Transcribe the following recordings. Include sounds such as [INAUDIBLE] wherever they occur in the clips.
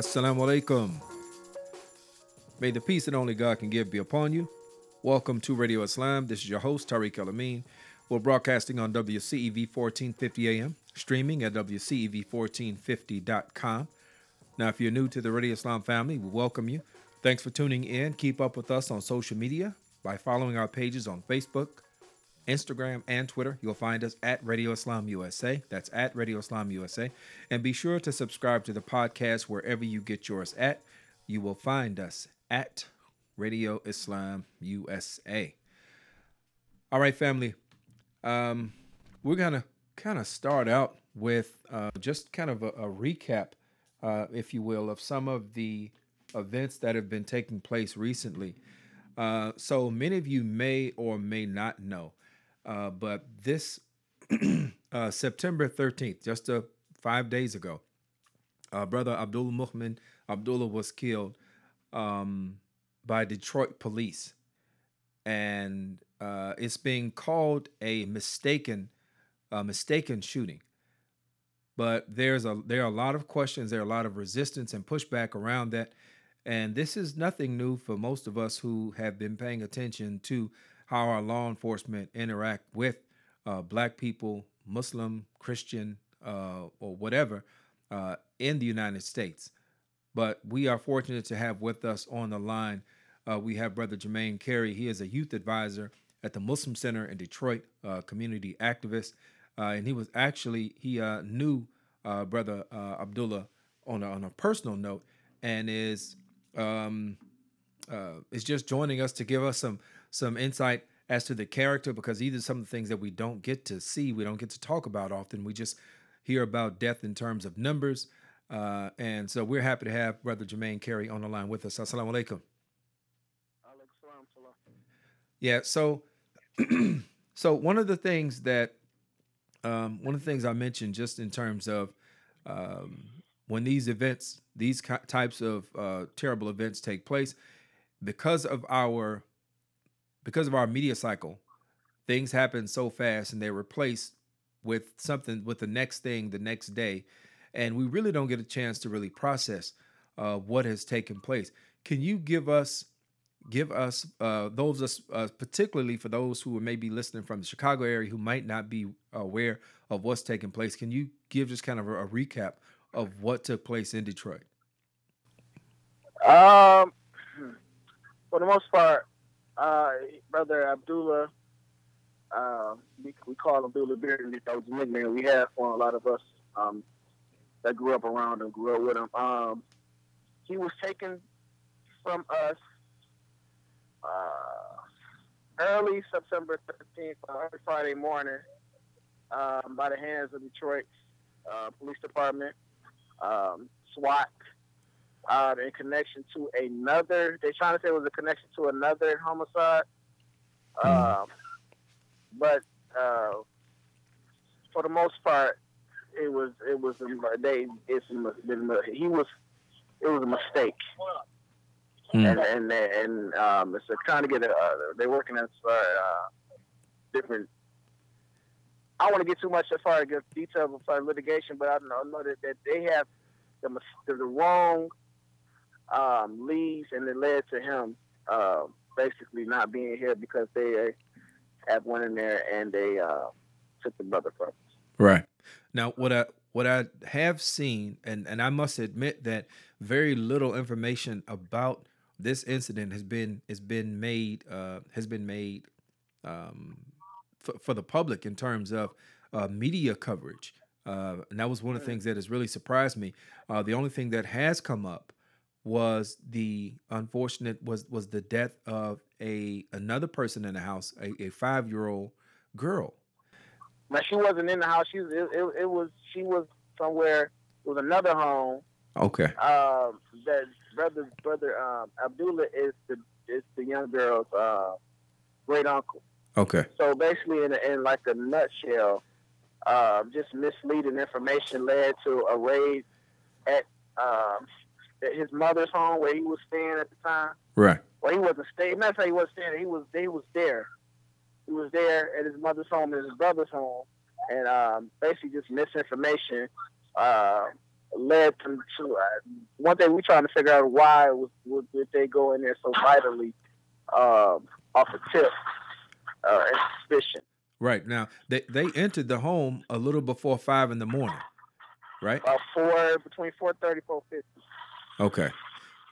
Assalamu alaikum. May the peace that only God can give be upon you. Welcome to Radio Islam. This is your host, Tariq El Amin. We're broadcasting on WCEV 1450 AM, streaming at WCEV1450.com. Now, if you're new to the Radio Islam family, we welcome you. Thanks for tuning in. Keep up with us on social media by following our pages on Facebook, Instagram, and Twitter. You'll find us at Radio Islam USA. That's at Radio Islam USA. And be sure to subscribe to the podcast wherever you get yours at. You will find us at Radio Islam USA. All right, family. Um, we're gonna kind of start out with uh, just kind of a, a recap, uh, if you will, of some of the events that have been taking place recently. Uh, so many of you may or may not know, uh, but this [CLEARS THROAT] uh, September 13th, just uh, five days ago, uh, brother Abdullah Muhammad Abdullah was killed um, by Detroit police, and uh, it's being called a mistaken, mistaken shooting. But there's a there are a lot of questions, there are a lot of resistance and pushback around that, and this is nothing new for most of us who have been paying attention to how our law enforcement interact with uh, Black people, Muslim, Christian, uh, or whatever uh, in the United States. But we are fortunate to have with us on the line. Uh, we have Brother Jermaine Carey. He is a youth advisor at the Muslim Center in Detroit, uh, community activist, uh, and he was actually he knew Brother Abdullah on a, on a personal note, and is um, is just joining us to give us some some insight as to the character because these are some of the things that we don't get to see, we don't get to talk about often. We just hear about death in terms of numbers. Uh, and so we're happy to have Brother Jermaine Carey on the line with us. Assalamu alaikum. Yeah, so [CLEARS THROAT] so one of the things that um, one of the things I mentioned just in terms of um, when these events, these types of uh, terrible events take place, because of our because of our media cycle, things happen so fast and they're replaced with something with the next thing the next day, and we really don't get a chance to really process uh, what has taken place. Can you give us give us uh, those uh, particularly for those who are maybe listening from the Chicago area who might not be aware of what's taking place? Can you give just kind of a, a recap of what took place in Detroit? Um, for the most part, brother Abdullah, uh, we, we call him Abdullah Beard. That was the nickname we had for a lot of us um, that grew up around him, grew up with him. Um, he was taken from us uh, early September 13th, uh, Friday morning, um, by the hands of Detroit uh, Police Department, um, SWAT, uh, in connection to another. They're trying to say it was a connection to another homicide, um, but uh, for the most part, it was it was a, they it's been he was it was a mistake. Mm. And and and um, it's trying to get a, uh, they're working as far uh, different. I don't want to get too much as far as details as far as litigation, but I know, I know that, that they have the, the, the wrong um, and it led to him uh, basically not being here because they have went in there and they uh, took the brother from us. Right now, what I what I have seen, and and I must admit that very little information about this incident has been has been made uh, has been made um, for, for the public in terms of uh, media coverage. Uh, and that was one of the things that has really surprised me. Uh, the only thing that has come up was the unfortunate was was the death of a another person in the house, a, a five year old girl. Now she wasn't in the house. She was, it, it, it was she was somewhere. It was another home. Okay. Um, that brother brother um, Abdullah is the is the young girl's uh, great uncle. Okay. So basically, in, in like a nutshell, uh, just misleading information led to a raid at um, at his mother's home where he was staying at the time. Right. Well, he wasn't staying. Not say he wasn't staying. He was. He was there. He was there at his mother's home and his brother's home, and um, basically just misinformation uh, led them to uh, one thing we're trying to figure out why was, was did they go in there so vitally um, off a tip uh, and suspicion. Right now, they they entered the home a little before five in the morning, right? Uh, four between four thirty four fifty. Okay.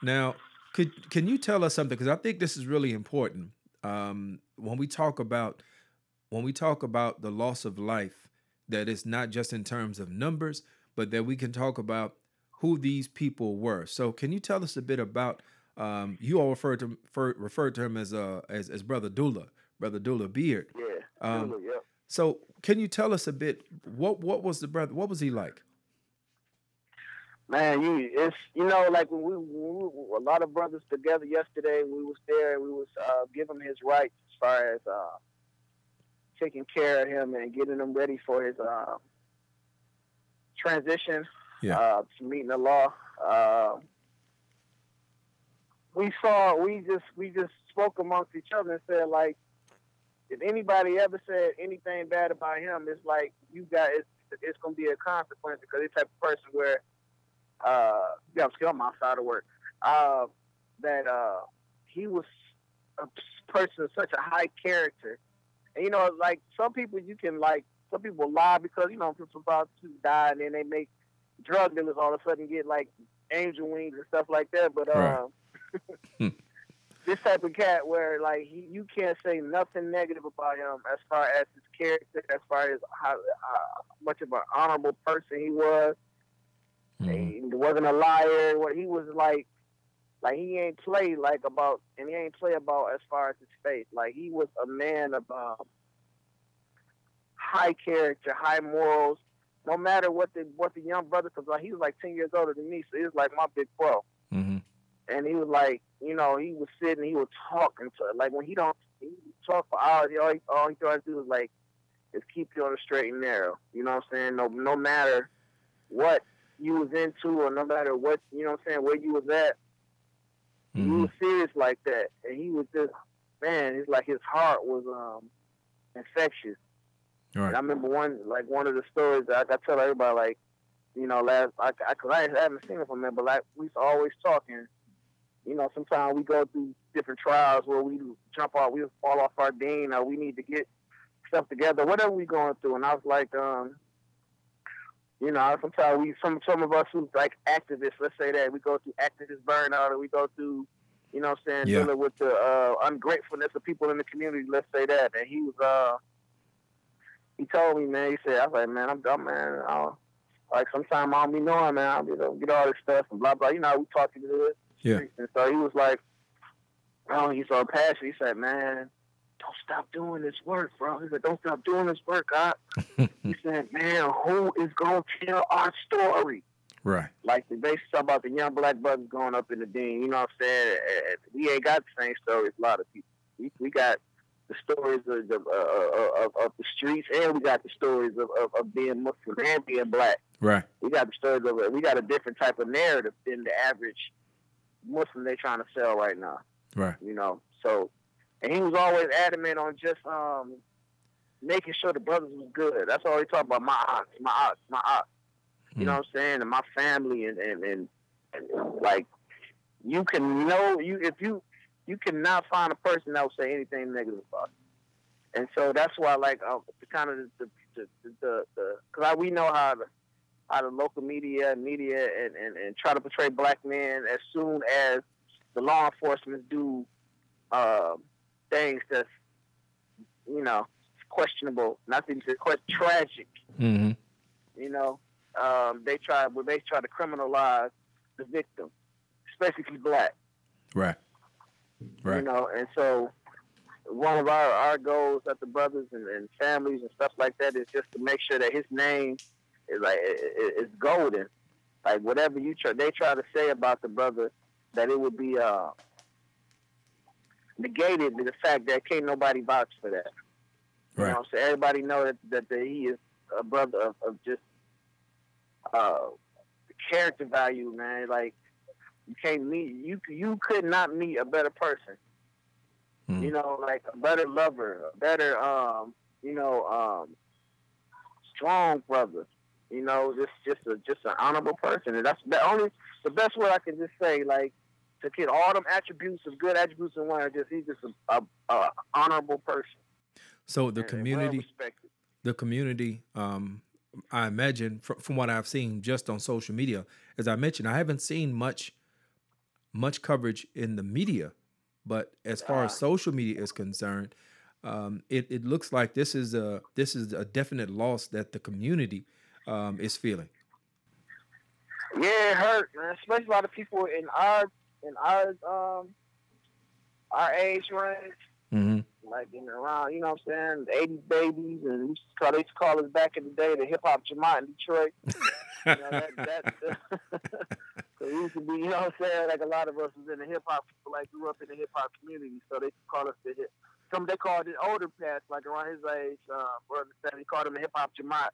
Now, could can you tell us something? Because I think this is really important. Um, when we talk about when we talk about the loss of life, that it's not just in terms of numbers, but that we can talk about who these people were. So, can you tell us a bit about? Um, you all referred to refer, referred to him as uh as, as brother Dula, brother Dula Beard. Yeah. Um, Dula, yep. So, can you tell us a bit? What what was the brother? What was he like? Man, you it's you know like when we, we a lot of brothers together yesterday. We was there and we was uh, giving him his rights as far as uh, taking care of him and getting him ready for his uh, transition Yeah. uh, to meeting Allah. Uh, we saw we just we just spoke amongst each other and said like if anybody ever said anything bad about him, it's like you got it's, it's gonna be a consequence because he's the type of person where uh yeah, I'm still on my side of work. Uh that uh he was a person of such a high character. And you know, like some people you can like some people lie because, you know, people about to die and then they make drug dealers all of a sudden get like angel wings and stuff like that. But uh Right. [LAUGHS] this type of cat where like he, you can't say nothing negative about him as far as his character, as far as how uh, much of an honorable person he was. Mhm. He wasn't a liar. What he was like, like he ain't play like about, and he ain't play about as far as his faith. Like he was a man of um, high character, high morals. No matter what the what the young brother, because like, he was like ten years older than me, so he was like my big bro. Mhm. And he was like, you know, he was sitting, he was talking to like when he don't he talk for hours. He, all he all he tries to do is like is keep you on the straight and narrow. You know what I'm saying? No no matter what you was into or no matter what you know what I'm saying, where you was at, he Mhm. was serious like that. And he was just man, it's like his heart was um infectious. Right. And I remember one like one of the stories that I, I tell everybody like, you know, last I, I, cause I haven't seen it from him, but like we used to always talking. You know, sometimes we go through different trials where we jump off, we fall off our deen, or we need to get stuff together, whatever we going through. And I was like, um, you know, sometimes we some some of us who's like activists, let's say that we go through activist burnout, or we go through, you know, what I'm saying Yeah. dealing with the uh, ungratefulness of people in the community. Let's say that, and he was uh he told me, man, he said, I was like, man, I'm done, man. I'll, like, sometimes I don't be knowing, man. I'll be able to get all this stuff and blah, blah. You know, we talking to it. Yeah. And so he was like, oh, he's so passionate. He said, man, don't stop doing this work, bro. He said, don't stop doing this work, God. [LAUGHS] he said, man, who is going to tell our story? Right. Like, they basically talk about the young black brothers going up in the deen. You know what I'm saying? We ain't got the same stories a lot of people. We, we got the stories of the, uh, of, of the streets, and we got the stories of, of, of being Muslim and being black. Right. We got the stories of we got a different type of narrative than the average Muslim they trying to sell right now. Right. You know, so and he was always adamant on just um making sure the brothers was good. That's all he talked about. My aunts, my aunts, my aunts. You know what I'm saying? And my family and and, and, and like you can know you if you you cannot find a person that will say anything negative about it. And so that's why like the kind of the the the, the, the cause I, we know how the how the local media and media and, and, and try to portray black men as soon as the law enforcement do uh, things that's you know questionable, nothing to quite tragic. Mm-hmm. You know, um, they try well, they try to criminalize the victim, especially black. Right. Right. You know, and so one of our, our goals at the brothers and, and families and stuff like that is just to make sure that his name is like is golden. Like whatever you try, they try to say about the brother, that it would be uh, negated the fact that can't nobody vouch for that. You Right. know, so everybody know that, that, that he is a brother of, of just uh, character value, man. Like you can't meet you you could not meet a better person. Mhm. You know, like a better lover, a better um, you know, um, strong brother. You know, just just a just an honorable person, and that's the only the best way I can just say. Like to get all them attributes of good attributes in one, just he's just a, a, a honorable person. So the community, the community, um, I imagine from, from what I've seen just on social media, as I mentioned, I haven't seen much much coverage in the media, but as far as social media is concerned, um, it, it looks like this is a this is a definite loss that the community um, is feeling. Yeah, it hurt, man. Especially a lot of people in our in our um our age range. Mm-hmm. Like in around, you know what I'm saying, the eighties babies and we used to call, they used to call us back in the day the hip hop Jamaat in Detroit. [LAUGHS] you know, that, that, [LAUGHS] so we used to be, you know what I'm saying, like a lot of us was in the hip hop like grew up in the hip hop community, so they call us the hip some they called it older cats, like around his age, uh brother said he called them the hip hop Jamaat.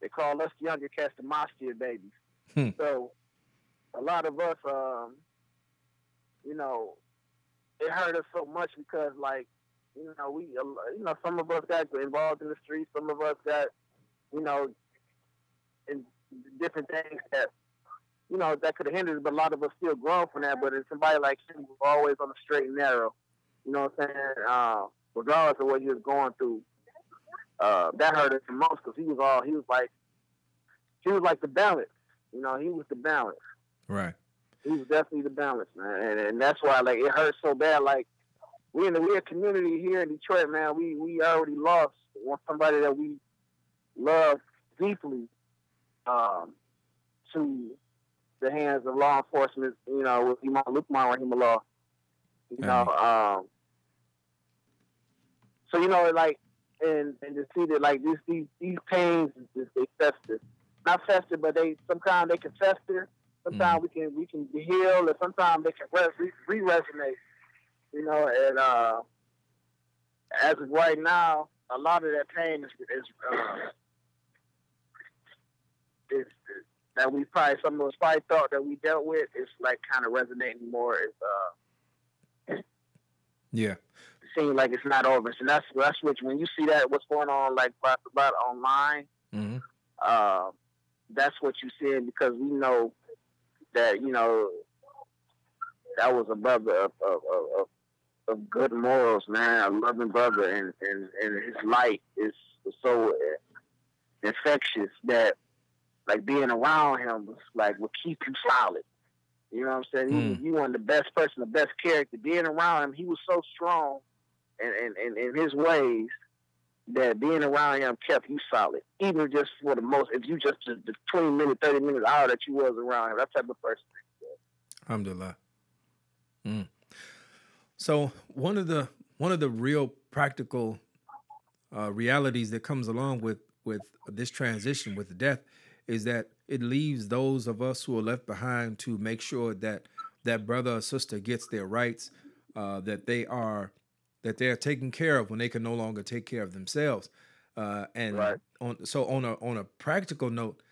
They call us the younger cats the Mostia babies. Hmm. So a lot of us um you know, it hurt us so much because like you know we you know some of us got involved in the streets, some of us got you know in different things that you know that could have hindered, us, but a lot of us still grown from that. But it's somebody like him who's always on the straight and narrow. You know what I'm saying? Uh, regardless of what he was going through, uh, that hurt us the most because he was all he was like he was like the balance. You know, he was the balance. Right he's definitely the balance, man, and, and that's why like it hurts so bad. Like we in the weird community here in Detroit, man. We we already lost somebody that we love deeply um, to the hands of law enforcement. You know, with Imam Lukman Rahimullah. You know, um, so you know, like, and and to see that like this these these pains they fester, not fester, but they sometimes they can fester Sometimes mm. we can we can heal, and sometimes they can re resonate. You know, and uh, as of right now, a lot of that pain is is, uh, is, is that we probably some of us probably thought that we dealt with is like kind of resonating more. Is uh, yeah, it seems like it's not over. So that's that's which when you see that what's going on like about, about online, mm-hmm. uh, that's what you see because we know that you know that was a brother of, of, of, of good morals, man, a loving brother, and, and, and his light is so infectious that like being around him was like will keep you solid. You know what I'm saying? Mm. He, he was the best person, the best character. Being around him, he was so strong and in, in, in his ways that being around him kept you solid, even just for the most. If you just the, twenty minute, thirty minutes, hour that you was around him, that type of person. Alhamdulillah. Mm. So one of the one of the real practical uh, realities that comes along with with this transition with death is that it leaves those of us who are left behind to make sure that that brother or sister gets their rights, uh, that they are that they're taken care of when they can no longer take care of themselves. Uh, and right. on so on a on a practical note,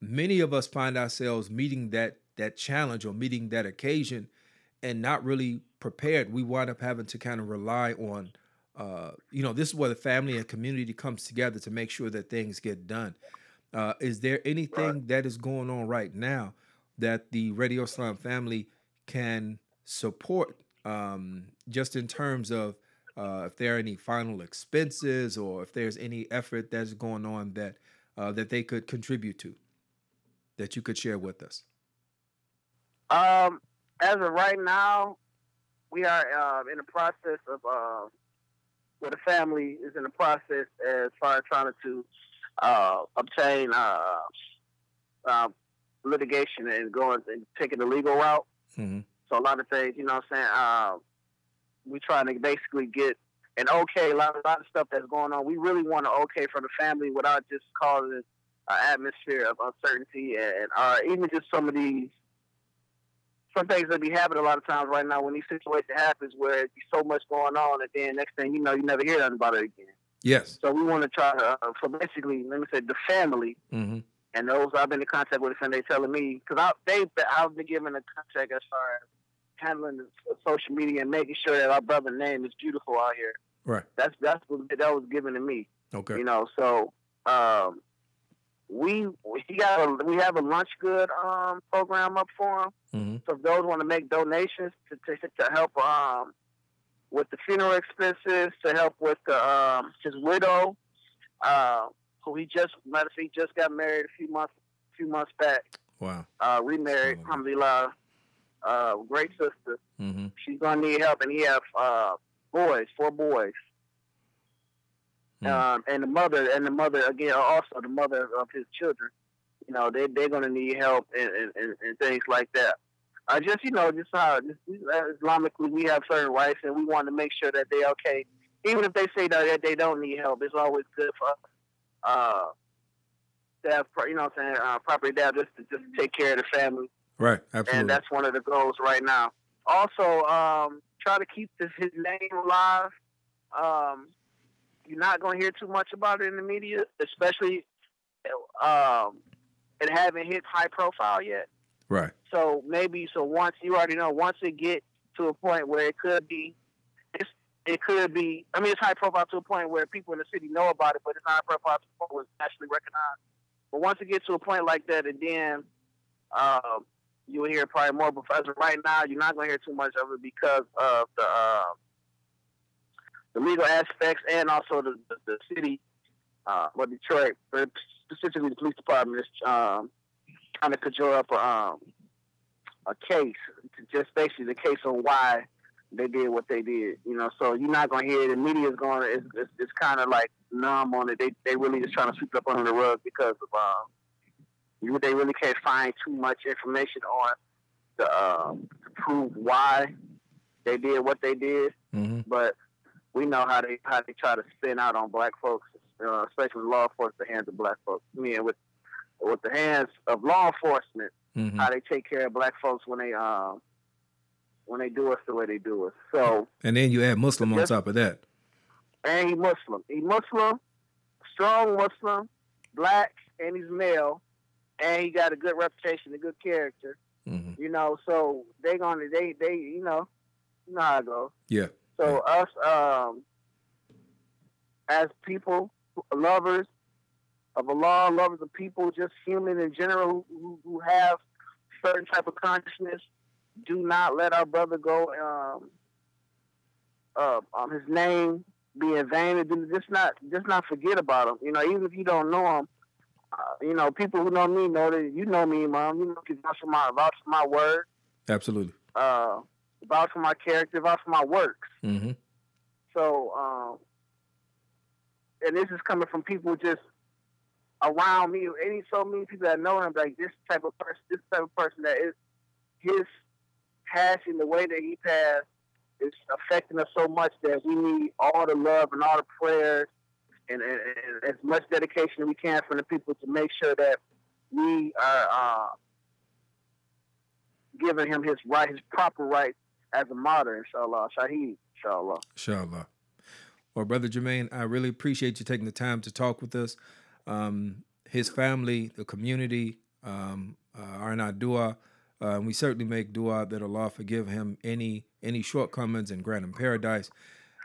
many of us find ourselves meeting that that challenge or meeting that occasion and not really prepared. We wind up having to kind of rely on uh, you know, this is where the family and community comes together to make sure that things get done. Uh, is there anything right. that is going on right now that the Radio Islam family can support um, just in terms of uh, if there are any final expenses or if there's any effort that's going on that uh, that they could contribute to that you could share with us? Um, as of right now, we are uh, in the process of uh, well, the family is in the process as far as trying to uh, obtain uh, uh, litigation and going and taking the legal route. Mm-hmm. So a lot of things, you know what I'm saying? Uh, we trying to basically get an okay, a lot, a lot of stuff that's going on. We really want an okay for the family without just causing an atmosphere of uncertainty and uh, even just some of these some things that be happening a lot of times right now when these situations happens where there's so much going on and then next thing you know you never hear nothing about it again. Yes. So we want to try to uh, so basically let me say the family mm-hmm. and those I've been in contact with and they telling me because they I've been given a contact as far as handling the social media and making sure that our brother's name is beautiful out here. Right. That's that's what that was given to me. Okay. You know, so um, we we got a, we have a lunch good um program up for him. Mm-hmm. So if those want to make donations to to, to help um with the funeral expenses, to help with the, um his widow, uh, who he just matter of fact, he just got married a few months few months back. Wow. Uh, remarried, Oh. alhamdulillah. Uh, great sister. Mm-hmm. She's gonna need help, and he have uh boys, four boys. Mm. Um, and the mother, and the mother again, also the mother of his children. You know, they they're gonna need help and, and, and, things like that. I just, you know, just how just, Islamically we have certain rights, and we want to make sure that they okay. Even if they say that they don't need help, it's always good for us uh, to have, you know, what I'm saying, uh, property there just to just take care of the family Right. Absolutely. and that's one of the goals right now. Also, um, try to keep this, his name alive. Um, you're not going to hear too much about it in the media, especially um, it haven't hit high profile yet. right. So maybe so once you already know once it get to a point where it could be, it's, it could be. I mean, it's high profile to a point where people in the city know about it, but it's not high profile to a point where it's nationally recognized. But once it gets to a point like that, and then um, you'll hear probably more. But as of right now, you're not going to hear too much of it because of the uh, the legal aspects and also the the, the city, uh, well, Detroit, specifically the police department is um, trying to conjure up a, um, a case, just basically the case on why they did what they did. You know, so you're not going to hear it. The media is going. It's, it's, it's kind of like numb on it. They they really just trying to sweep it up under the rug because of um, you. They really can't find too much information on the um, to prove why they did what they did. Mm-hmm. But we know how they how they try to spin out on black folks, uh, especially law enforcement, the hands of black folks. I mean, with with the hands of law enforcement, Mm-hmm. how they take care of black folks when they um when they do us the way they do us. So, And then you add Muslim on top of that. and he Muslim, he Muslim, strong Muslim, black, and he's male, and he got a good reputation, a good character. Mm-hmm. You know, so they gonna they they you know you know how it goes. Yeah. So us, um, as people, lovers of Allah, lovers of people, just human in general, who, who have certain type of consciousness, do not let our brother go. Um, uh, um, his name be in vain, and just not, just not forget about him. You know, even if you don't know him, uh, you know, people who know me know that you know me, mom. You know, you vouch for my vouch for my word, Absolutely. uh, vouch for my character, vouch for my works. Mm-hmm. So, um, and this is coming from people just around me. Any so many people that know him, like this type of person, this type of person that is his passing, the way that he passed, is affecting us so much that we need all the love and all the prayers and, and, and as much dedication we can from the people to make sure that we are uh, giving him his right, his proper right as a martyr, inshallah, Shaheed, inshallah. Inshallah. Well, Brother Jermaine, I really appreciate you taking the time to talk with us. Um, his family, the community, um, uh, are in our dua. Uh, we certainly make dua that Allah forgive him any any shortcomings and grant him paradise.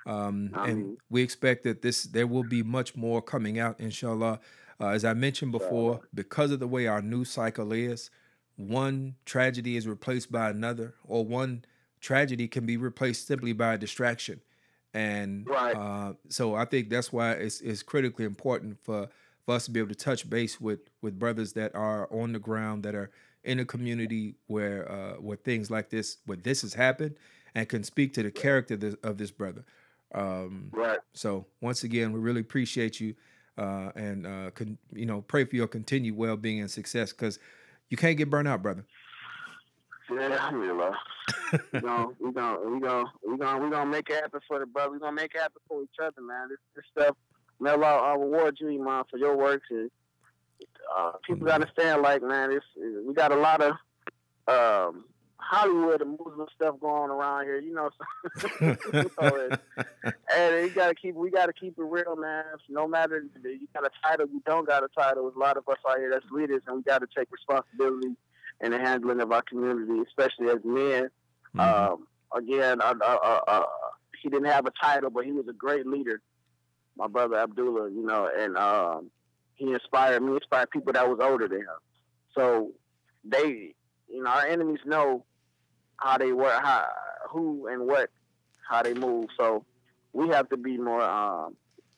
Um, and we expect that this there will be much more coming out, inshallah. Uh, as I mentioned before, because of the way our news cycle is, one tragedy is replaced by another, or one tragedy can be replaced simply by a distraction. And Right. uh, so I think that's why it's, it's critically important for, for us to be able to touch base with with brothers that are on the ground, that are in a community where uh, where things like this, where this has happened, and can speak to the character of this, of this brother. Um, Right. so once again, we really appreciate you, uh, and uh, con- you know, pray for your continued well being and success because you can't get burnt out, brother. Yeah, alhamdulillah. we gonna [LAUGHS] we gonna we gonna we gonna we gonna make it happen for the brother. We gonna make it happen for each other, man. This this stuff. May Allah uh, reward you, Iman, for your works. And uh, people gotta understand, like, man, it's we got a lot of um, Hollywood and Muslim stuff going around here. You know, [LAUGHS] so, you know, and, and you gotta keep we gotta keep it real, man. No matter you got a title, you don't got a title. There's a lot of us out here that's leaders, and we got to take responsibility in the handling of our community, especially as men. Mhm. Um, again, uh, uh, uh, uh, he didn't have a title, but he was a great leader. My brother Abdullah, you know, and um, he inspired me, inspired people that was older than him. So they, you know, our enemies know how they work, how who and what, how they move. So we have to be more, um,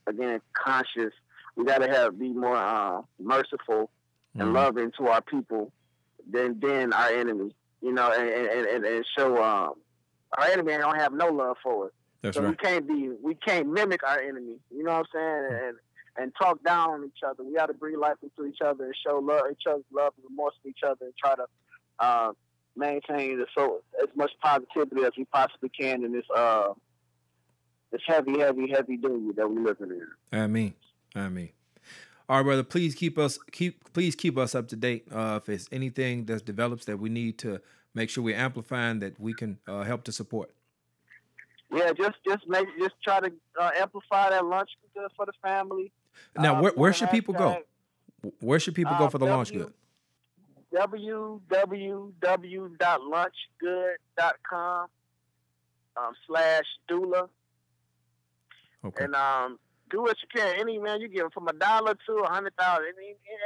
again, conscious. We got to have be more uh, merciful and mm-hmm. loving to our people than than our enemy. You know, and and, and, and show um, our enemy don't have no love for us. That's so right. we can't be we can't mimic our enemy. You know what I'm saying? Mm-hmm. And and talk down on each other. We got to bring life into each other and show love each other's love and remorse to each other and try to uh, maintain the, so as much positivity as we possibly can in this uh this heavy, heavy, heavy duty that we living in. I mean, I mean. All right, brother. Please keep us keep please keep us up to date. Uh, if it's anything that develops that we need to make sure we're amplifying, that we can uh, help to support. Yeah, just just make just try to uh, amplify that lunch for the family. Now, uh, where, where should people go? Where should people go for the w, LaunchGood? www.launchgood.com um, slash doula. Okay. And um, do what you can. Any man you give from a dollar to a hundred thousand.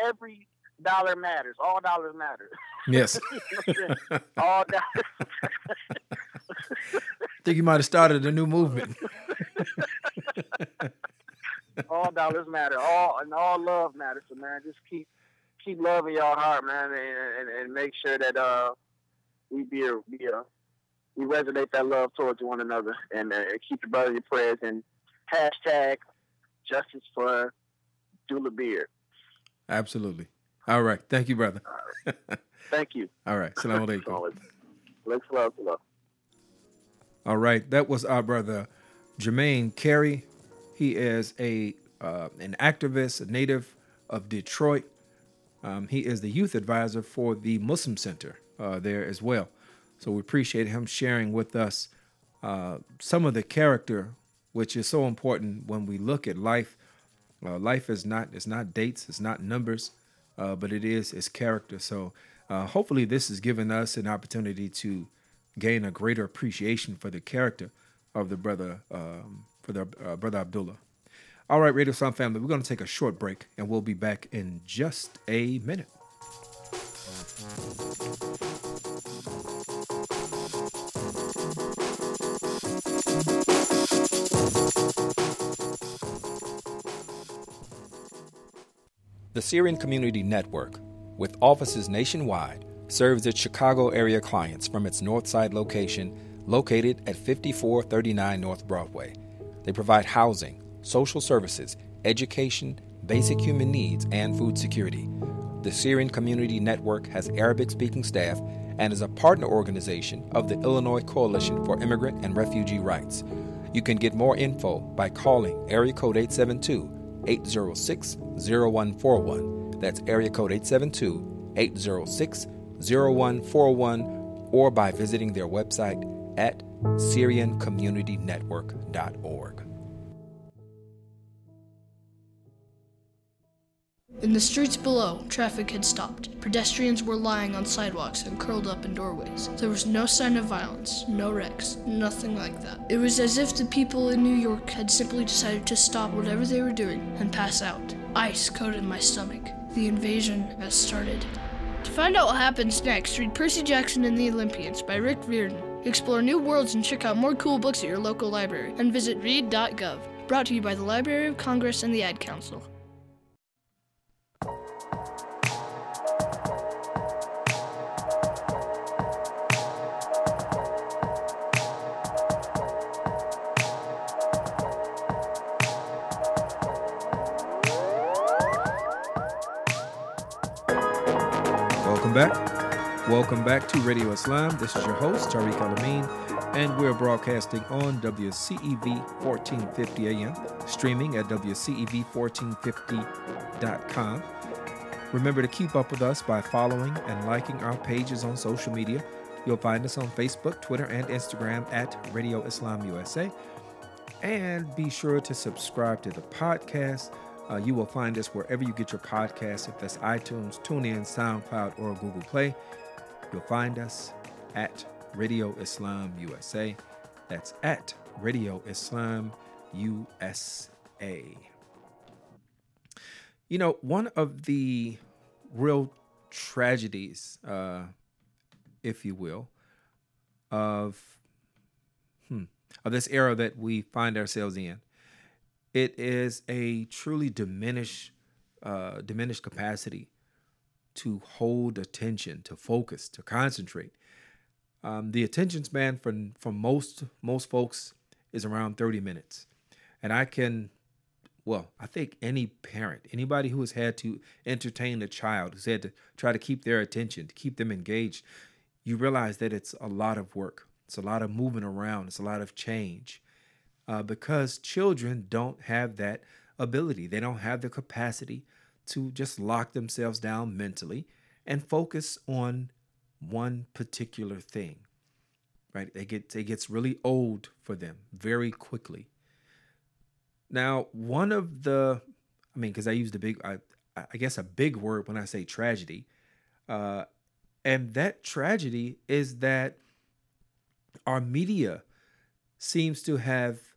Every dollar matters. All dollars matter. Yes. [LAUGHS] all dollars. I think you might have started a new movement. [LAUGHS] all dollars matter. All and all love matters. So man, just keep keep loving your heart, man, and, and, and make sure that uh we be a, be a we resonate that love towards one another, and uh, keep your brother in your prayers and hashtag justice for Doula Beard. Absolutely. All right. Thank you, brother. [LAUGHS] Thank you. All right. Salam alaikum. All right. That was our brother Jermaine Carey. He is a uh, an activist, a native of Detroit. Um, he is the youth advisor for the Muslim Center uh, there as well. So we appreciate him sharing with us uh, some of the character, which is so important when we look at life. Uh, life is not it's not dates, it's not numbers, uh, but it is its character. So uh, hopefully, this has given us an opportunity to gain a greater appreciation for the character of the brother um, for the uh, brother Abdullah. All right, Radio Islam family, we're going to take a short break and we'll be back in just a minute. The Syrian Community Network, with offices nationwide, serves its Chicago area clients from its Northside location located at 5439 North Broadway. They provide housing, social services, education, basic human needs, and food security. The Syrian Community Network has Arabic speaking staff and is a partner organization of the Illinois Coalition for Immigrant and Refugee Rights. You can get more info by calling area code 872 806 0141. That's area code 872 806 0141 or by visiting their website at SyrianCommunityNetwork.org. In the streets below, traffic had stopped. Pedestrians were lying on sidewalks and curled up in doorways. There was no sign of violence, no wrecks, nothing like that. It was as if the people in New York had simply decided to stop whatever they were doing and pass out. Ice coated my stomach. The invasion has started. To find out what happens next, read Percy Jackson and the Olympians by Rick Riordan. Explore new worlds and check out more cool books at your local library. And visit read.gov. Brought to you by the Library of Congress and the Ad Council. Welcome back. Welcome back to Radio Islam. This is your host, Tariq El Amin, and we're broadcasting on WCEV 1450 AM, streaming at WCEV1450.com. Remember to keep up with us by following and liking our pages on social media. You'll find us on Facebook, Twitter, and Instagram at Radio Islam USA. And be sure to subscribe to the podcast uh, you will find us wherever you get your podcasts. If that's iTunes, TuneIn, SoundCloud, or Google Play, you'll find us at Radio Islam USA. That's at Radio Islam USA. You know, one of the real tragedies, uh, if you will, of hmm, of this era that we find ourselves in, it is a truly diminished uh, diminished capacity to hold attention, to focus, to concentrate. Um, the attention span for for most most folks is around 30 minutes, and I can, well, I think any parent, anybody who has had to entertain a child, who's had to try to keep their attention, to keep them engaged, you realize that it's a lot of work. It's a lot of moving around. It's a lot of change, uh, because children don't have that ability. They don't have the capacity to just lock themselves down mentally and focus on one particular thing. Right? It gets it gets really old for them very quickly. Now, one of the I mean, because I used a big I, I guess a big word when I say tragedy. Uh, and that tragedy is that our media seems to have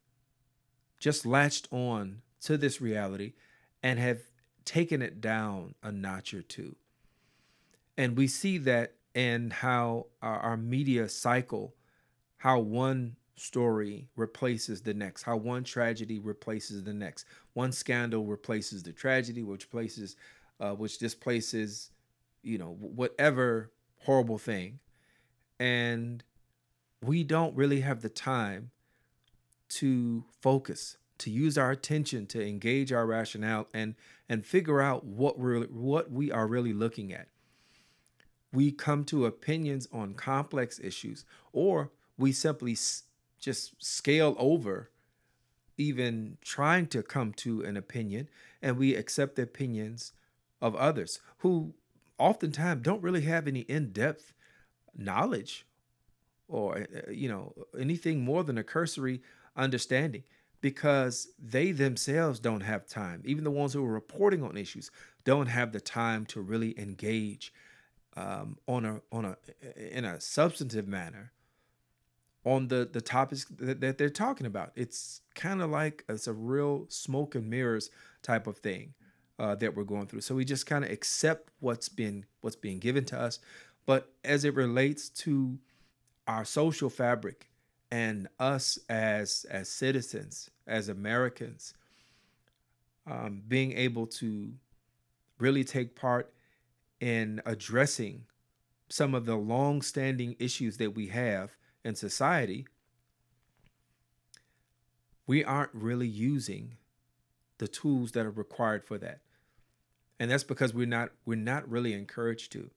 just latched on to this reality and have taken it down a notch or two. And we see that in how our, our media cycle, how one story replaces the next, how one tragedy replaces the next, one scandal replaces the tragedy, which places, uh, which displaces, you know, whatever horrible thing, and we don't really have the time to focus to use our attention to engage our rationale and and figure out what we're what we are really looking at. We come to opinions on complex issues or we simply s- just scale over even trying to come to an opinion and we accept the opinions of others who oftentimes don't really have any in-depth knowledge or you know anything more than a cursory understanding because they themselves don't have time. Even the ones who are reporting on issues don't have the time to really engage um, on a on a in a substantive manner on the the topics that, that they're talking about. It's kind of like it's a real smoke and mirrors type of thing uh, that we're going through. So we just kind of accept what's been what's being given to us, but as it relates to our social fabric and us as as citizens, as Americans, um, being able to really take part in addressing some of the long-standing issues that we have in society, we aren't really using the tools that are required for that, and that's because we're not we're not really encouraged to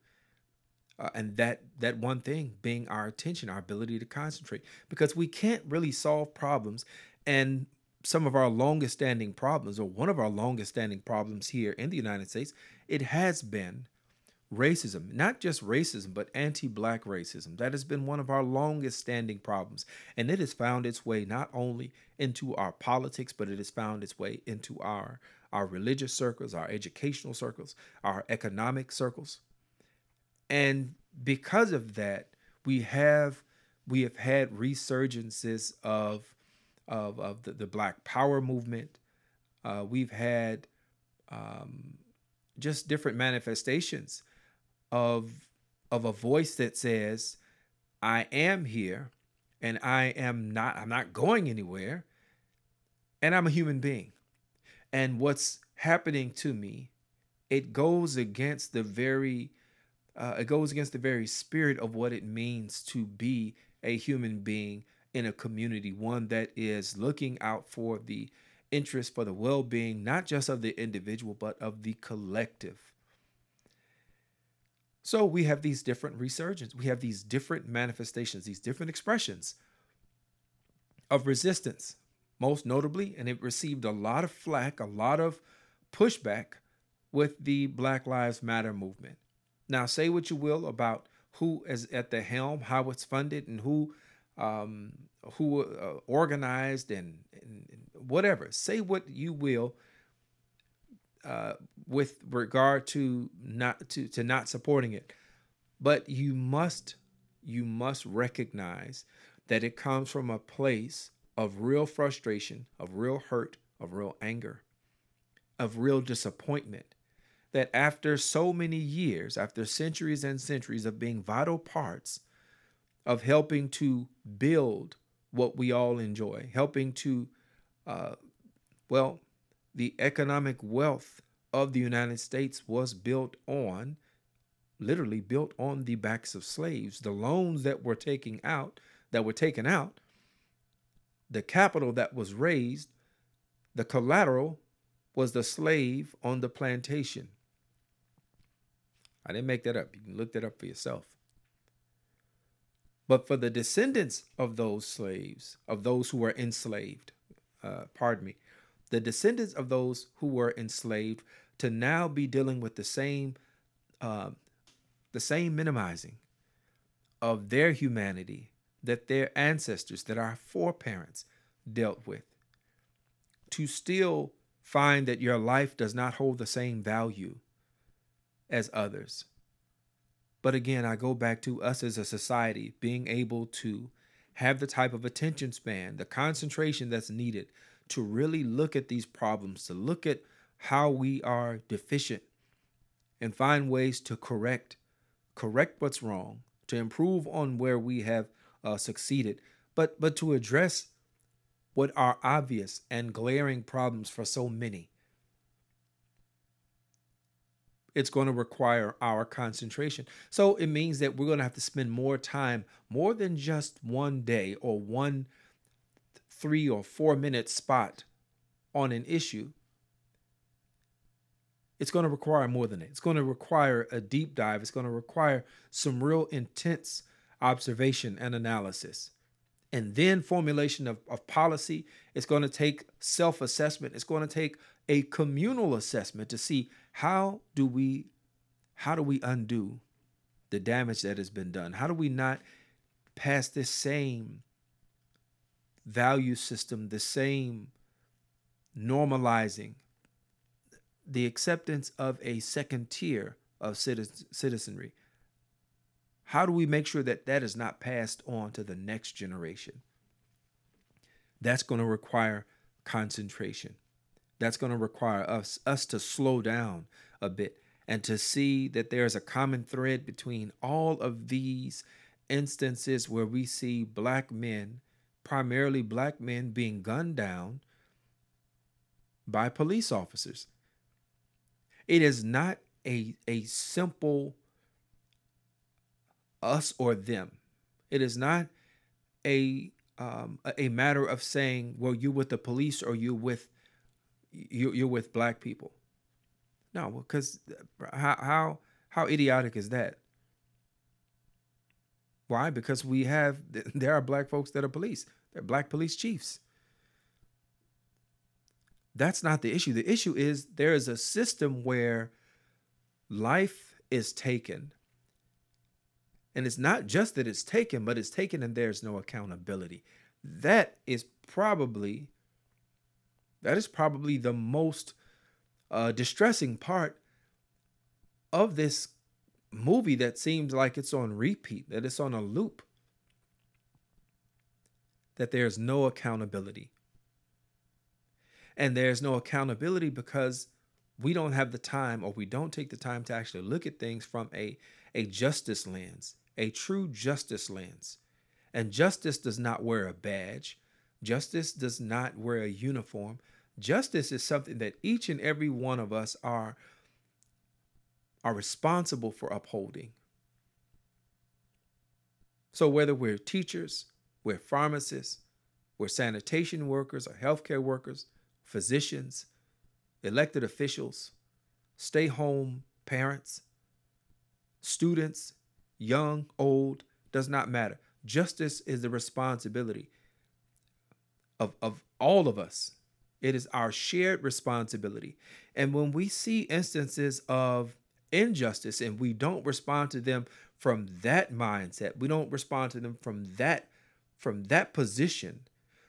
uh, and that that one thing being our attention our ability to concentrate. Because we can't really solve problems and some of our longest standing problems or one of our longest standing problems here in the united states it has been racism. Not just racism but anti-black racism. That has been one of our longest standing problems. And it has found its way not only into our politics but it has found its way into our our religious circles our educational circles our economic circles and because of that we have we have had resurgences of of, of the, the black power movement. Uh, we've had um, just different manifestations of of a voice that says i am here and i am not i'm not going anywhere and i'm a human being. And what's happening to me it goes against the very uh, it goes against the very spirit of what it means to be a human being in a community, one that is looking out for the interest, for the well being, not just of the individual, but of the collective. So we have these different resurgences, we have these different manifestations, these different expressions of resistance, most notably, and it received a lot of flack, a lot of pushback with the Black Lives Matter movement. Now, say what you will about who is at the helm, how it's funded, and who um, who uh, organized and, and, whatever. Say what you will uh, with regard to not to to not supporting it, but you must you must recognize that it comes from a place of real frustration, of real hurt, of real anger, of real disappointment that after so many years, after centuries and centuries of being vital parts of helping to build what we all enjoy, helping to, uh, well, the economic wealth of the United States was built on, literally built on the backs of slaves. The loans that were taken out, that were taken out, the capital that was raised, the collateral was the slave on the plantation. I didn't make that up. You can look that up for yourself. But for the descendants of those slaves, of those who were enslaved, uh, pardon me, the descendants of those who were enslaved to now be dealing with the same, uh, the same minimizing of their humanity that their ancestors, that our foreparents dealt with, to still find that your life does not hold the same value as others. But again, I go back to us as a society being able to have the type of attention span, the concentration that's needed to really look at these problems, to look at how we are deficient and find ways to correct correct what's wrong, to improve on where we have uh, succeeded, but but to address what are obvious and glaring problems for so many it's going to require our concentration. So it means that we're going to have to spend more time, more than just one day or one three or four minute spot on an issue. It's going to require more than it. It's going to require a deep dive. It's going to require some real intense observation and analysis. And then formulation of, of policy. It's going to take self assessment. It's going to take a communal assessment to see how do we how do we undo the damage that has been done? How do we not pass this same value system, the same normalizing the acceptance of a second tier of citizenry? How do we make sure that that is not passed on to the next generation? That's going to require concentration that's going to require us us to slow down a bit and to see that there's a common thread between all of these instances where we see black men primarily black men being gunned down by police officers. It is not a a simple us or them. It is not a um, a matter of saying well you with the police or you with you, you're with black people. No, because how how how idiotic is that? Why? Because we have [LAUGHS] there are black folks that are police. They're black police chiefs. That's not the issue. The issue is there is a system where life is taken. And it's not just that it's taken, but it's taken and there's no accountability. That is probably that is probably the most uh, distressing part of this movie that seems like it's on repeat, that it's on a loop, that there's no accountability. And there's no accountability because we don't have the time or we don't take the time to actually look at things from a, a justice lens, a true justice lens. And justice does not wear a badge. Justice does not wear a uniform. Justice is something that each and every one of us are, are responsible for upholding. So, whether we're teachers, we're pharmacists, we're sanitation workers or healthcare workers, physicians, elected officials, stay home parents, students, young, old, does not matter. Justice is the responsibility of, of all of us it is our shared responsibility. And when we see instances of injustice and we don't respond to them from that mindset, we don't respond to them from that from that position,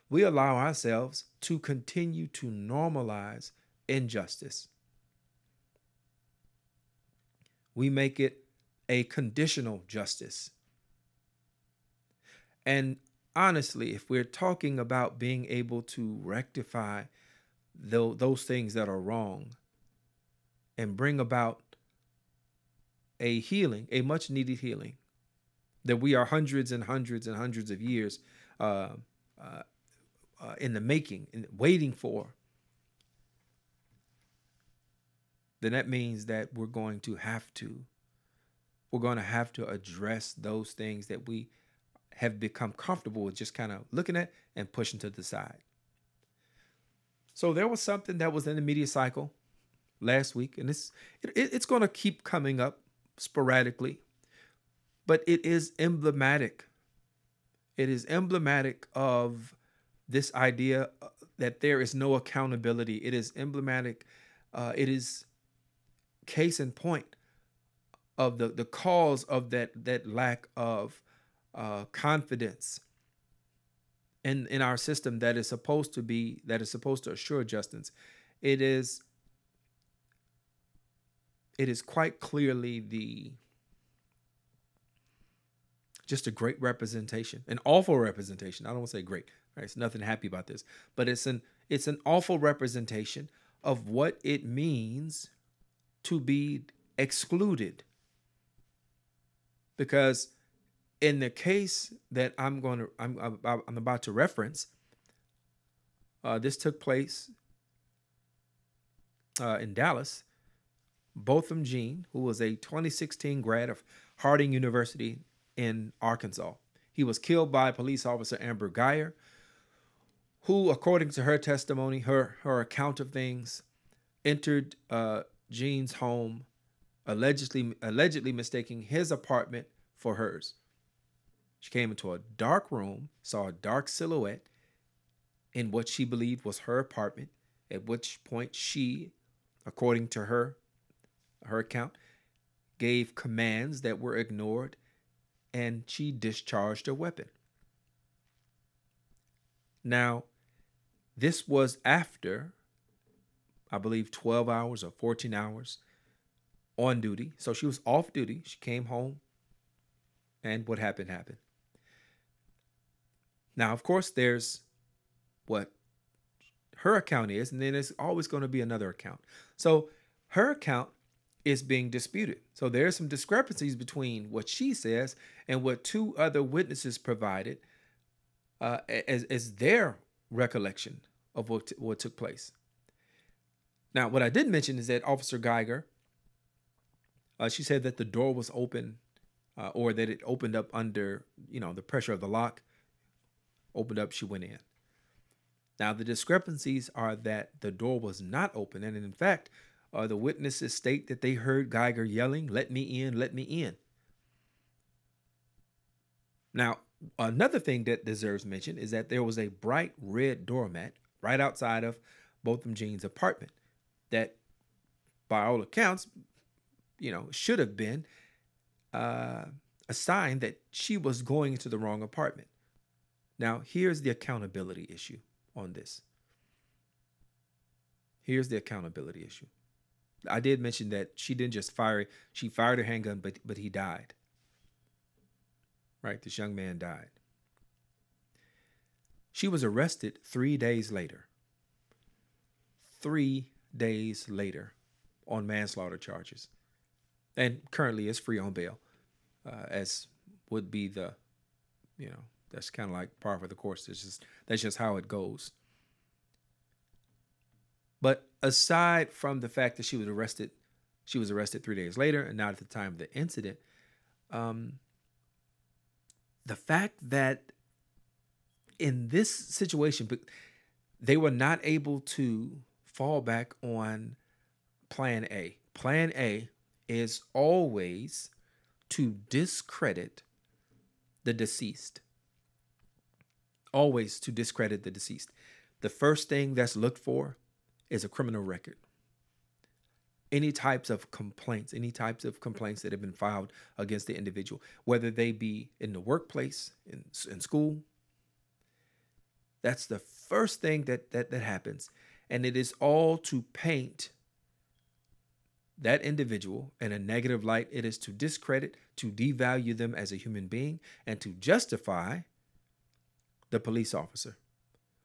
we allow ourselves to continue to normalize injustice. We make it a conditional justice. And honestly, if we're talking about being able to rectify those things that are wrong, and bring about a healing, a much needed healing that we are hundreds and hundreds and hundreds of years uh, uh, uh, in the making and waiting for, then that means that we're going to have to we're going to have to address those things that we have become comfortable with just kind of looking at and pushing to the side. So there was something that was in the media cycle last week, and it's it, it's going to keep coming up sporadically, but it is emblematic. It is emblematic of this idea uh, that there is no accountability. It is emblematic. Uh, it is case in point of the the cause of that that lack of uh, confidence in in our system that is supposed to be that is supposed to assure justice. It is it is quite clearly the just a great representation, an awful representation. I don't want to say great. Right? It's nothing happy about this, but it's an it's an awful representation of what it means to be excluded. Because in the case that I'm going to I'm I'm about to reference, uh, this took place uh, in Dallas, Botham Jean, who was a 2016 grad of Harding University in Arkansas. He was killed by police officer Amber Guyger, who, according to her testimony, her her account of things, entered uh, Jean's home, allegedly allegedly mistaking his apartment for hers. She came into a dark room, saw a dark silhouette in what she believed was her apartment, at which point she, according to her her account, gave commands that were ignored, and she discharged a weapon. Now, this was after, I believe, 12 hours or 14 hours on duty. So she was off duty. She came home, and what happened happened. Now, of course, there's what her account is, and then there's always going to be another account. So her account is being disputed. So there's some discrepancies between what she says and what two other witnesses provided uh, as, as their recollection of what, t- what took place. Now, what I did mention is that Officer Guyger, uh, she said that the door was open uh, or that it opened up under, you know, the pressure of the lock. Opened up, she went in. Now, the discrepancies are that the door was not open. And in fact, uh, the witnesses state that they heard Guyger yelling, Let me in, let me in. Now, another thing that deserves mention is that there was a bright red doormat right outside of Botham Jean's apartment that, by all accounts, you know, should have been uh, a sign that she was going into the wrong apartment. Now, here's the accountability issue on this. Here's the accountability issue. I did mention that she didn't just fire; she fired her handgun, but but he died. Right, this young man died. She was arrested three days later. Three days later, on manslaughter charges, and currently is free on bail, uh, as would be the, you know, that's kind of like par for the course. That's just that's just how it goes. But aside from the fact that she was arrested, she was arrested three days later and not at the time of the incident. Um, the fact that in this situation, they were not able to fall back on plan A. Plan A is always to discredit the deceased. Always to discredit the deceased. The first thing that's looked for is a criminal record. Any types of complaints, any types of complaints that have been filed against the individual, whether they be in the workplace, in, in school, that's the first thing that, that that happens. And it is all to paint that individual in a negative light. It is to discredit, to devalue them as a human being, and to justify the police officer.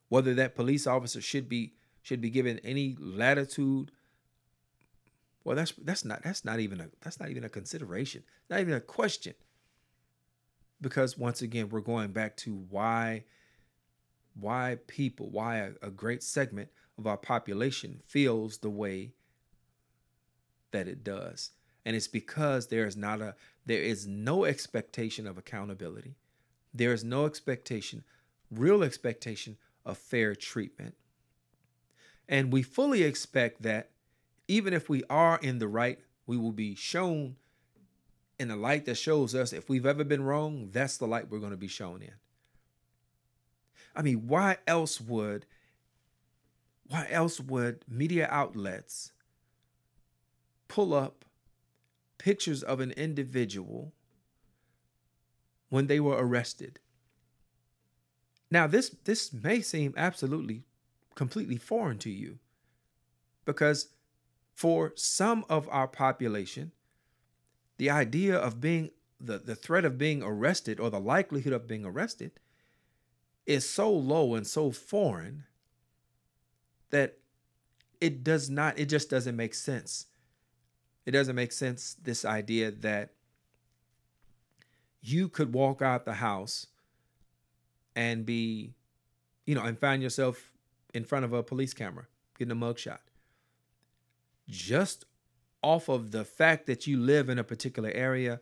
Whether that police officer should be should be given any latitude Well, that's that's not that's not even a that's not even a consideration, not even a question. Because once again, we're going back to why why people, why a, a great segment of our population feels the way that it does. And it's because there is not a there is no expectation of accountability. There is no expectation, real expectation of fair treatment. And we fully expect that even if we are in the right, we will be shown in a light that shows us if we've ever been wrong, that's the light we're going to be shown in. I mean, why else would why else would media outlets pull up pictures of an individual when they were arrested? Now, this this may seem absolutely completely foreign to you because for some of our population, the idea of being the, the threat of being arrested or the likelihood of being arrested is so low and so foreign that it does not, it just doesn't make sense. It doesn't make sense, this idea that you could walk out the house and be, you know, and find yourself in front of a police camera getting a mugshot. Just off of the fact that you live in a particular area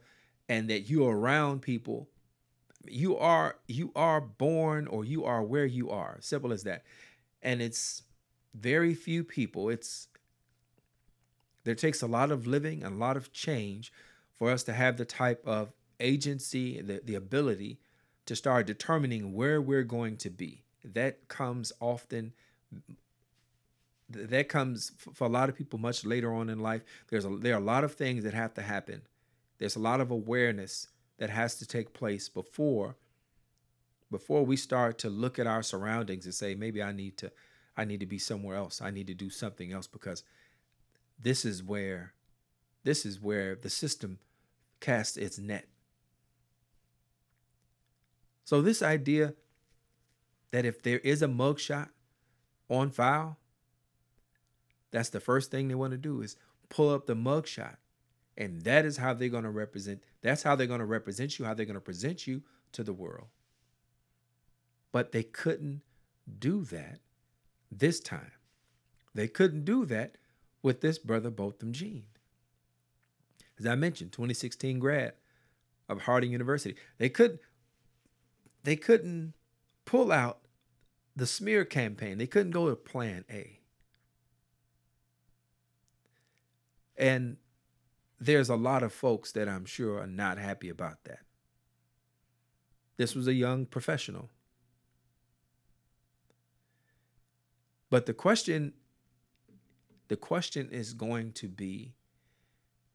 and that you're around people you are you are born or you are where you are. Simple as that. And it's very few people. It's there takes a lot of living and a lot of change for us to have the type of agency the, the ability to start determining where we're going to be that comes often that comes for a lot of people much later on in life there's a there are a lot of things that have to happen there's a lot of awareness that has to take place before before we start to look at our surroundings and say maybe I need to I need to be somewhere else. I need to do something else because this is where this is where the system casts its net. So this idea that if there is a mugshot on file, that's the first thing they want to do is pull up the mugshot and that is how they're going to represent, that's how they're going to represent you, how they're going to present you to the world. But they couldn't do that this time. They couldn't do that with this brother Botham Jean. As I mentioned, 2016 grad of Harding University. They couldn't they couldn't pull out the smear campaign. They couldn't go to plan A. And there's a lot of folks that I'm sure are not happy about that. This was a young professional. But the question the question is going to be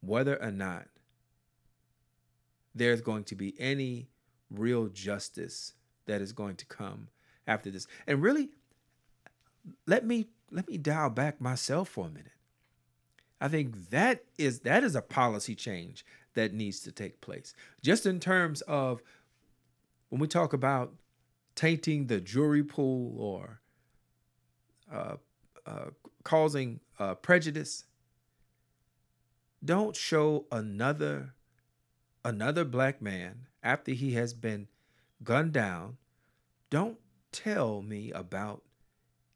whether or not there's going to be any real justice that is going to come after this. And really let me let me dial back myself for a minute. I think that is that is a policy change that needs to take place. Just in terms of when we talk about tainting the jury pool or uh, uh, causing uh, prejudice, don't show another another black man after he has been gunned down. Don't tell me about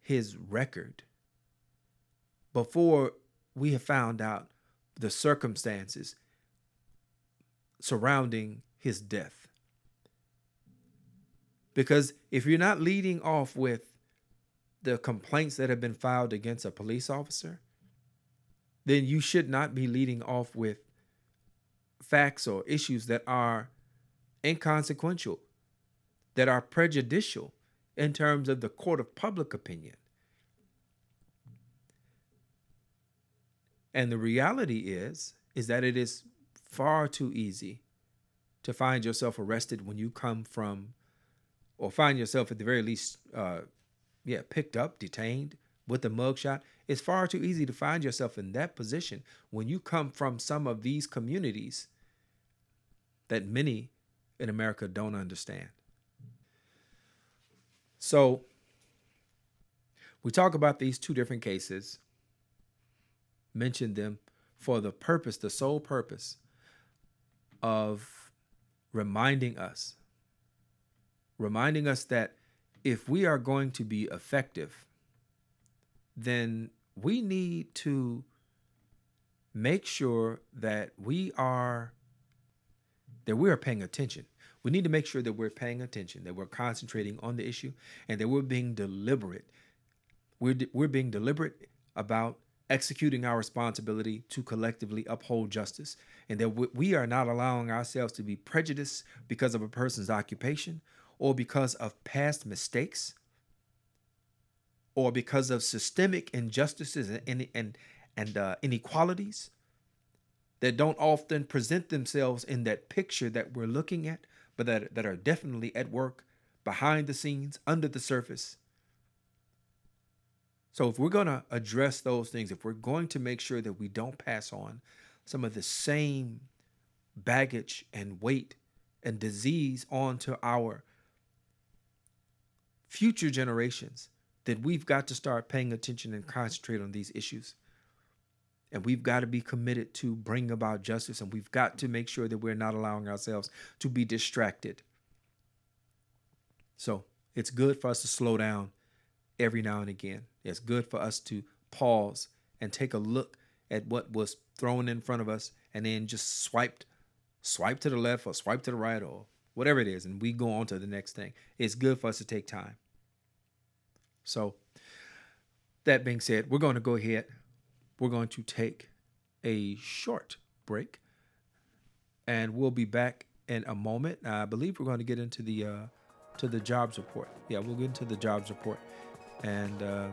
his record before we have found out the circumstances surrounding his death. Because if you're not leading off with the complaints that have been filed against a police officer, then you should not be leading off with facts or issues that are inconsequential, that are prejudicial in terms of the court of public opinion. And the reality is is that it is far too easy to find yourself arrested when you come from or find yourself at the very least uh, yeah picked up detained with a mugshot it's far too easy to find yourself in that position when you come from some of these communities that many in america don't understand. So we talk about these two different cases mention them for the purpose, the sole purpose of reminding us, reminding us that if we are going to be effective, then we need to make sure that we are that we are paying attention. We need to make sure that we're paying attention, that we're concentrating on the issue, and that we're being deliberate. We're, we're being deliberate about executing our responsibility to collectively uphold justice, and that we are not allowing ourselves to be prejudiced because of a person's occupation or because of past mistakes or because of systemic injustices and, and, and uh, inequalities that don't often present themselves in that picture that we're looking at, but that, that are definitely at work behind the scenes, under the surface. So, if we're going to address those things, if we're going to make sure that we don't pass on some of the same baggage and weight and disease onto our future generations, then we've got to start paying attention and concentrate on these issues. And we've got to be committed to bring about justice. And we've got to make sure that we're not allowing ourselves to be distracted. So it's good for us to slow down every now and again. It's good for us to pause and take a look at what was thrown in front of us and then just swiped, swipe to the left or swipe to the right or whatever it is. And we go on to the next thing. It's good for us to take time. So, that being said, we're going to go ahead we're going to take a short break and we'll be back in a moment. I believe we're going to get into the uh, to the jobs report. Yeah, we'll get into the jobs report, and uh,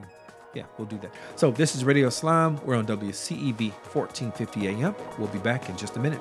yeah, we'll do that. So this is Radio Islam. We're on WCEV 1450 AM. We'll be back in just a minute.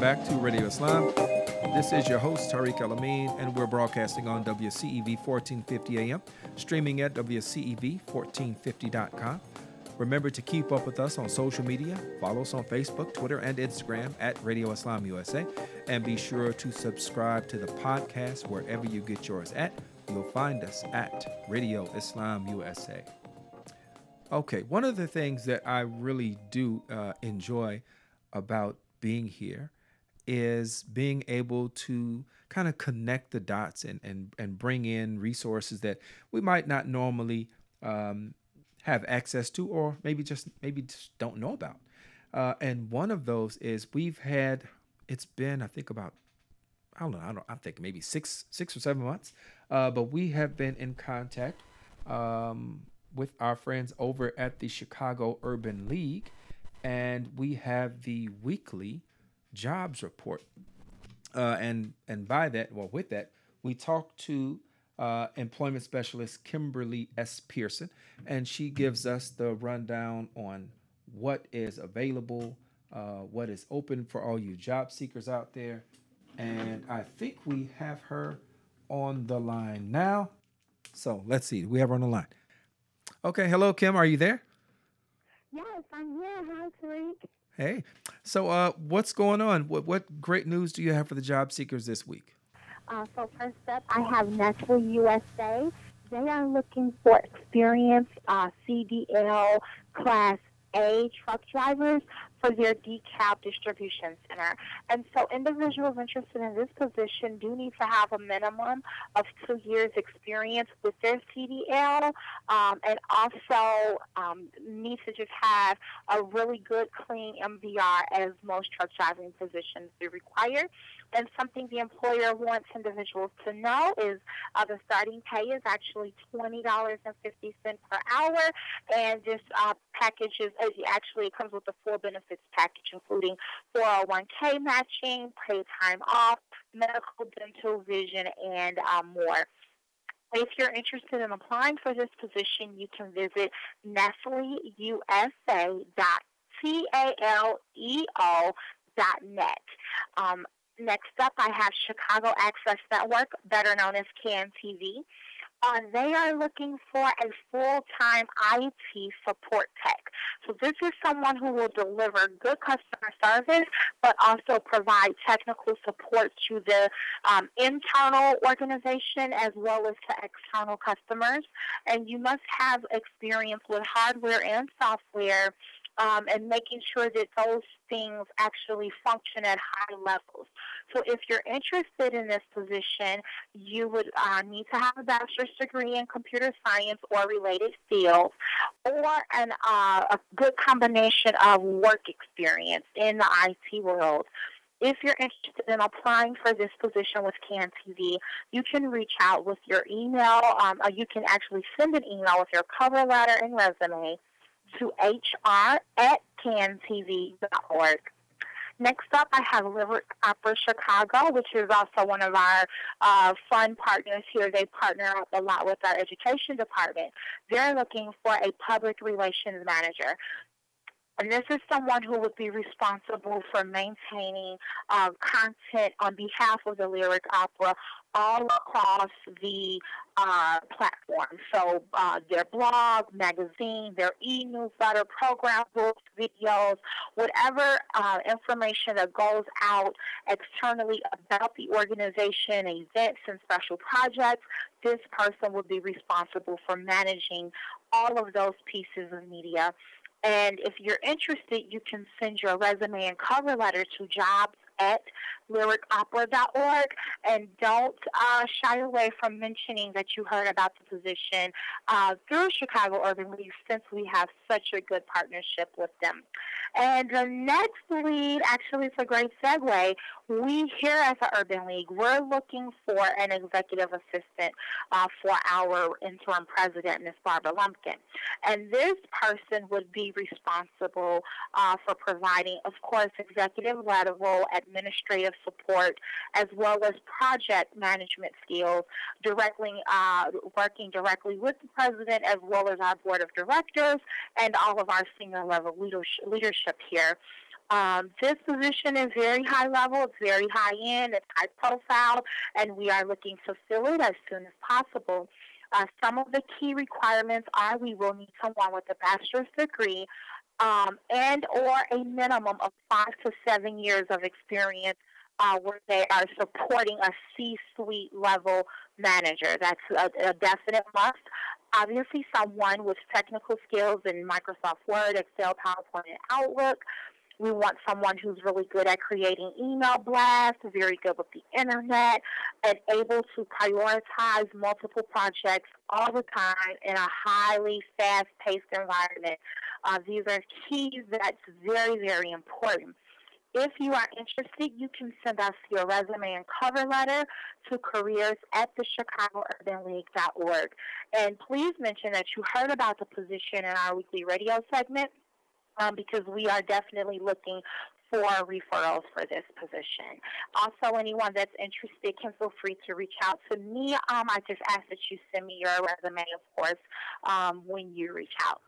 Back to Radio Islam. This is your host, Tariq Amin, and we're broadcasting on WCEV 1450 AM, streaming at WCEV1450.com. Remember to keep up with us on social media. Follow us on Facebook, Twitter, and Instagram at Radio Islam USA. And be sure to subscribe to the podcast wherever you get yours at. You'll find us at Radio Islam USA. Okay, one of the things that I really do uh, enjoy about being here is being able to kind of connect the dots and and and bring in resources that we might not normally um, have access to, or maybe just maybe just don't know about. Uh, and one of those is we've had it's been I think about I don't know I don't I think maybe six six or seven months, uh, but we have been in contact um, with our friends over at the Chicago Urban League, and we have the weekly jobs report. Uh, and and by that, well, with that, we talked to uh, employment specialist Kimberly S. Pearson, and she gives us the rundown on what is available, uh, what is open for all you job seekers out there. And I think we have her on the line now. So let's see. We have her on the line. Okay. Hello, Kim. Are you there? Yes, I'm here. Hi, Tariq. Hey, so uh, what's going on? What, what great news do you have for the job seekers this week? Uh, so first up, I have Nestle USA. They are looking for experienced uh, CDL Class A truck drivers, for their DeKalb distribution center. And so individuals interested in this position do need to have a minimum of two years experience with their CDL um, and also um, need to just have a really good, clean MVR as most truck driving positions do require. And something the employer wants individuals to know is uh, the starting pay is actually $20.50 per hour, and this uh, package is actually it comes with a full benefits package, including 401k matching, paid time off, medical, dental, vision, and uh, more. If you're interested in applying for this position, you can visit NestleUSA.taleo.net. Um, Next up, I have Chicago Access Network, better known as CAN-TV. Uh, they are looking for a full-time IT support tech. So this is someone who will deliver good customer service, but also provide technical support to the um, internal organization as well as to external customers. And you must have experience with hardware and software um, and making sure that those things actually function at high levels. So if you're interested in this position, you would uh, need to have a bachelor's degree in computer science or related fields, or an, uh, a good combination of work experience in the IT world. If you're interested in applying for this position with CAN TV, you can reach out with your email. Um, you can actually send an email with your cover letter and resume to hr at cantv.org. Next up, I have Lyric Opera Chicago, which is also one of our uh, fun partners here. They partner up a lot with our education department. They're looking for a public relations manager. And this is someone who would be responsible for maintaining uh, content on behalf of the Lyric Opera all across the uh, platform. So uh, their blog, magazine, their e-newsletter, program books, videos, whatever uh, information that goes out externally about the organization, events, and special projects, this person would be responsible for managing all of those pieces of media. And if you're interested, you can send your resume and cover letter to jobs at lyricopera.org. And don't uh, shy away from mentioning that you heard about the position uh, through Chicago Urban League since we have such a good partnership with them. And the next lead, actually, it's a great segue. We here at the Urban League, we're looking for an executive assistant uh, for our interim president, Ms. Barbara Lumpkin. And this person would be responsible uh, for providing, of course, executive level administrative support as well as project management skills, directly uh, working directly with the president as well as our board of directors and all of our senior level leadership here. Um, this position is very high level, it's very high end, it's high profile, and we are looking to fill it as soon as possible. Uh, some of the key requirements are we will need someone with a bachelor's degree um, and or a minimum of five to seven years of experience uh, where they are supporting a C-suite level manager. That's a, a definite must. Obviously, someone with technical skills in Microsoft Word, Excel, PowerPoint, and Outlook. We want someone who's really good at creating email blasts, very good with the internet, and able to prioritize multiple projects all the time in a highly fast-paced environment. Uh, these are keys that's very, very important. If you are interested, you can send us your resume and cover letter to careers at the ChicagoUrbanLeague.org. And please mention that you heard about the position in our weekly radio segment um, because we are definitely looking for referrals for this position. Also, anyone that's interested can feel free to reach out to me. Um, I just ask that you send me your resume, of course, um, when you reach out.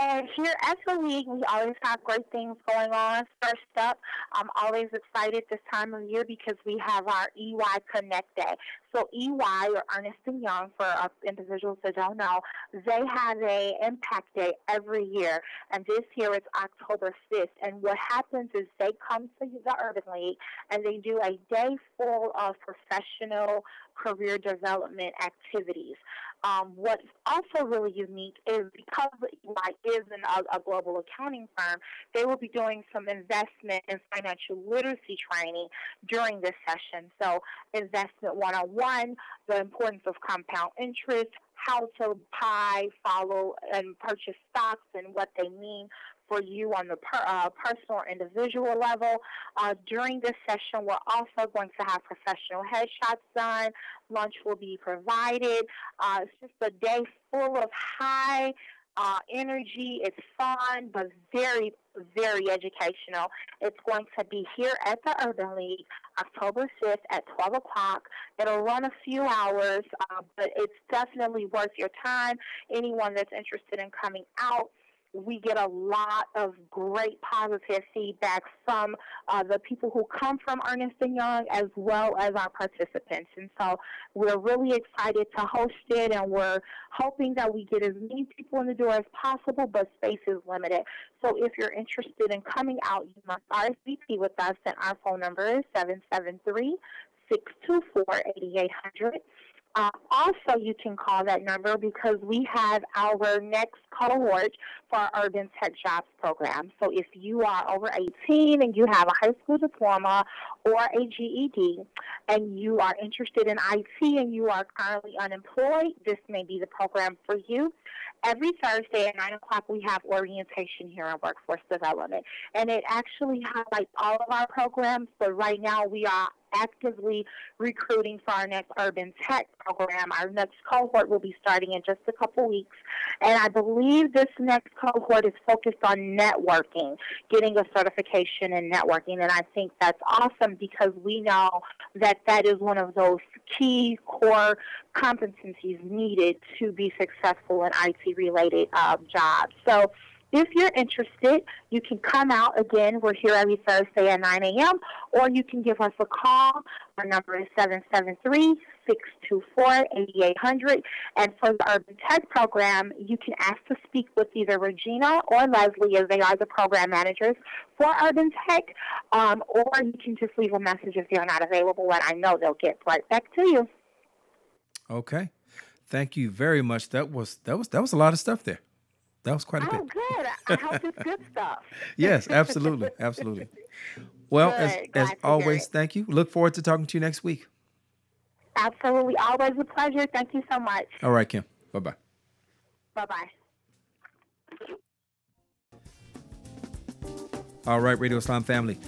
And here at the league, we always have great things going on. First up, I'm always excited this time of year because we have our EY Connect Day. So EY or Ernst & Young, for individuals that don't know, they have a impact day every year, and this year it's October 5th. And what happens is they come to the Urban League and they do a day full of professional career development activities. Um, what's also really unique is because EY is an, a, a global accounting firm, they will be doing some investment and financial literacy training during this session. So, investment 101, the importance of compound interest, how to buy, follow, and purchase stocks and what they mean for you on the per, uh, personal or individual level. Uh, during this session, we're also going to have professional headshots done. Lunch will be provided. Uh, it's just a day full of high uh, energy. It's fun, but very, very educational. It's going to be here at the Urban League, October 5th at 12 o'clock. It'll run a few hours, uh, but it's definitely worth your time. Anyone that's interested in coming out, we get a lot of great positive feedback from uh, the people who come from Ernst & Young as well as our participants. And so we're really excited to host it and we're hoping that we get as many people in the door as possible, but space is limited. So if you're interested in coming out, you must RSVP with us and our phone number is 773 624 8800. Uh, also, you can call that number because we have our next cohort for our Urban Tech Jobs program. So if you are over 18 and you have a high school diploma or a GED and you are interested in IT and you are currently unemployed, this may be the program for you. Every Thursday at 9 o'clock, we have orientation here in Workforce Development. And it actually highlights all of our programs, but right now we are actively recruiting for our next urban tech program. Our next cohort will be starting in just a couple weeks. And I believe this next cohort is focused on networking, getting a certification in networking. And I think that's awesome because we know that that is one of those key core competencies needed to be successful in IT related uh, jobs. So if you're interested, you can come out again. We're here every Thursday at 9 a.m. or you can give us a call. Our number is 773 624 8800. And for the Urban Tech program, you can ask to speak with either Regina or Leslie, as they are the program managers for Urban Tech, um, or you can just leave a message if they're not available, and I know they'll get right back to you. Okay. Thank you very much. That was that was that was a lot of stuff there. That was quite a oh, bit. Oh, good. I hope it's good stuff. [LAUGHS] yes, absolutely, absolutely. Well, good. as Glad as always, thank you. Look forward to talking to you next week. Absolutely, always a pleasure. Thank you so much. All right, Kim. Bye bye. Bye bye. All right, Radio Islam family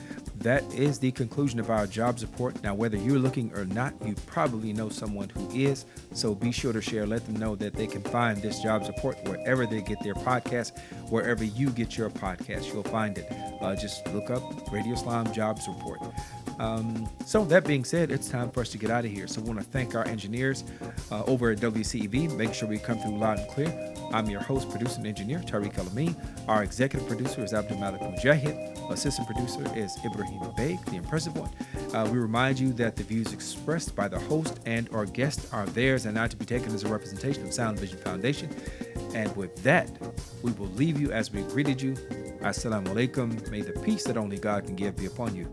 that is the conclusion of our jobs report. Now, whether you're looking or not, you probably know someone who is. So be sure to share. Let them know that they can find this jobs report wherever they get their podcast, wherever you get your podcast. You'll find it. Uh, just look up Radio Islam Jobs Report. Um, so that being said, it's time for us to get out of here. So I want to thank our engineers uh, over at WCEV. Make sure we come through loud and clear. I'm your host, producer, and engineer, Tariq El Amin. Our executive producer is Abdul Malik Mujahid. Assistant producer is Ibrahim Beg, the impressive one. Uh, we remind you that the views expressed by the host and or guest are theirs and not to be taken as a representation of Sound Vision Foundation. And with that, we will leave you as we greeted you. Assalamu alaikum. May the peace that only God can give be upon you.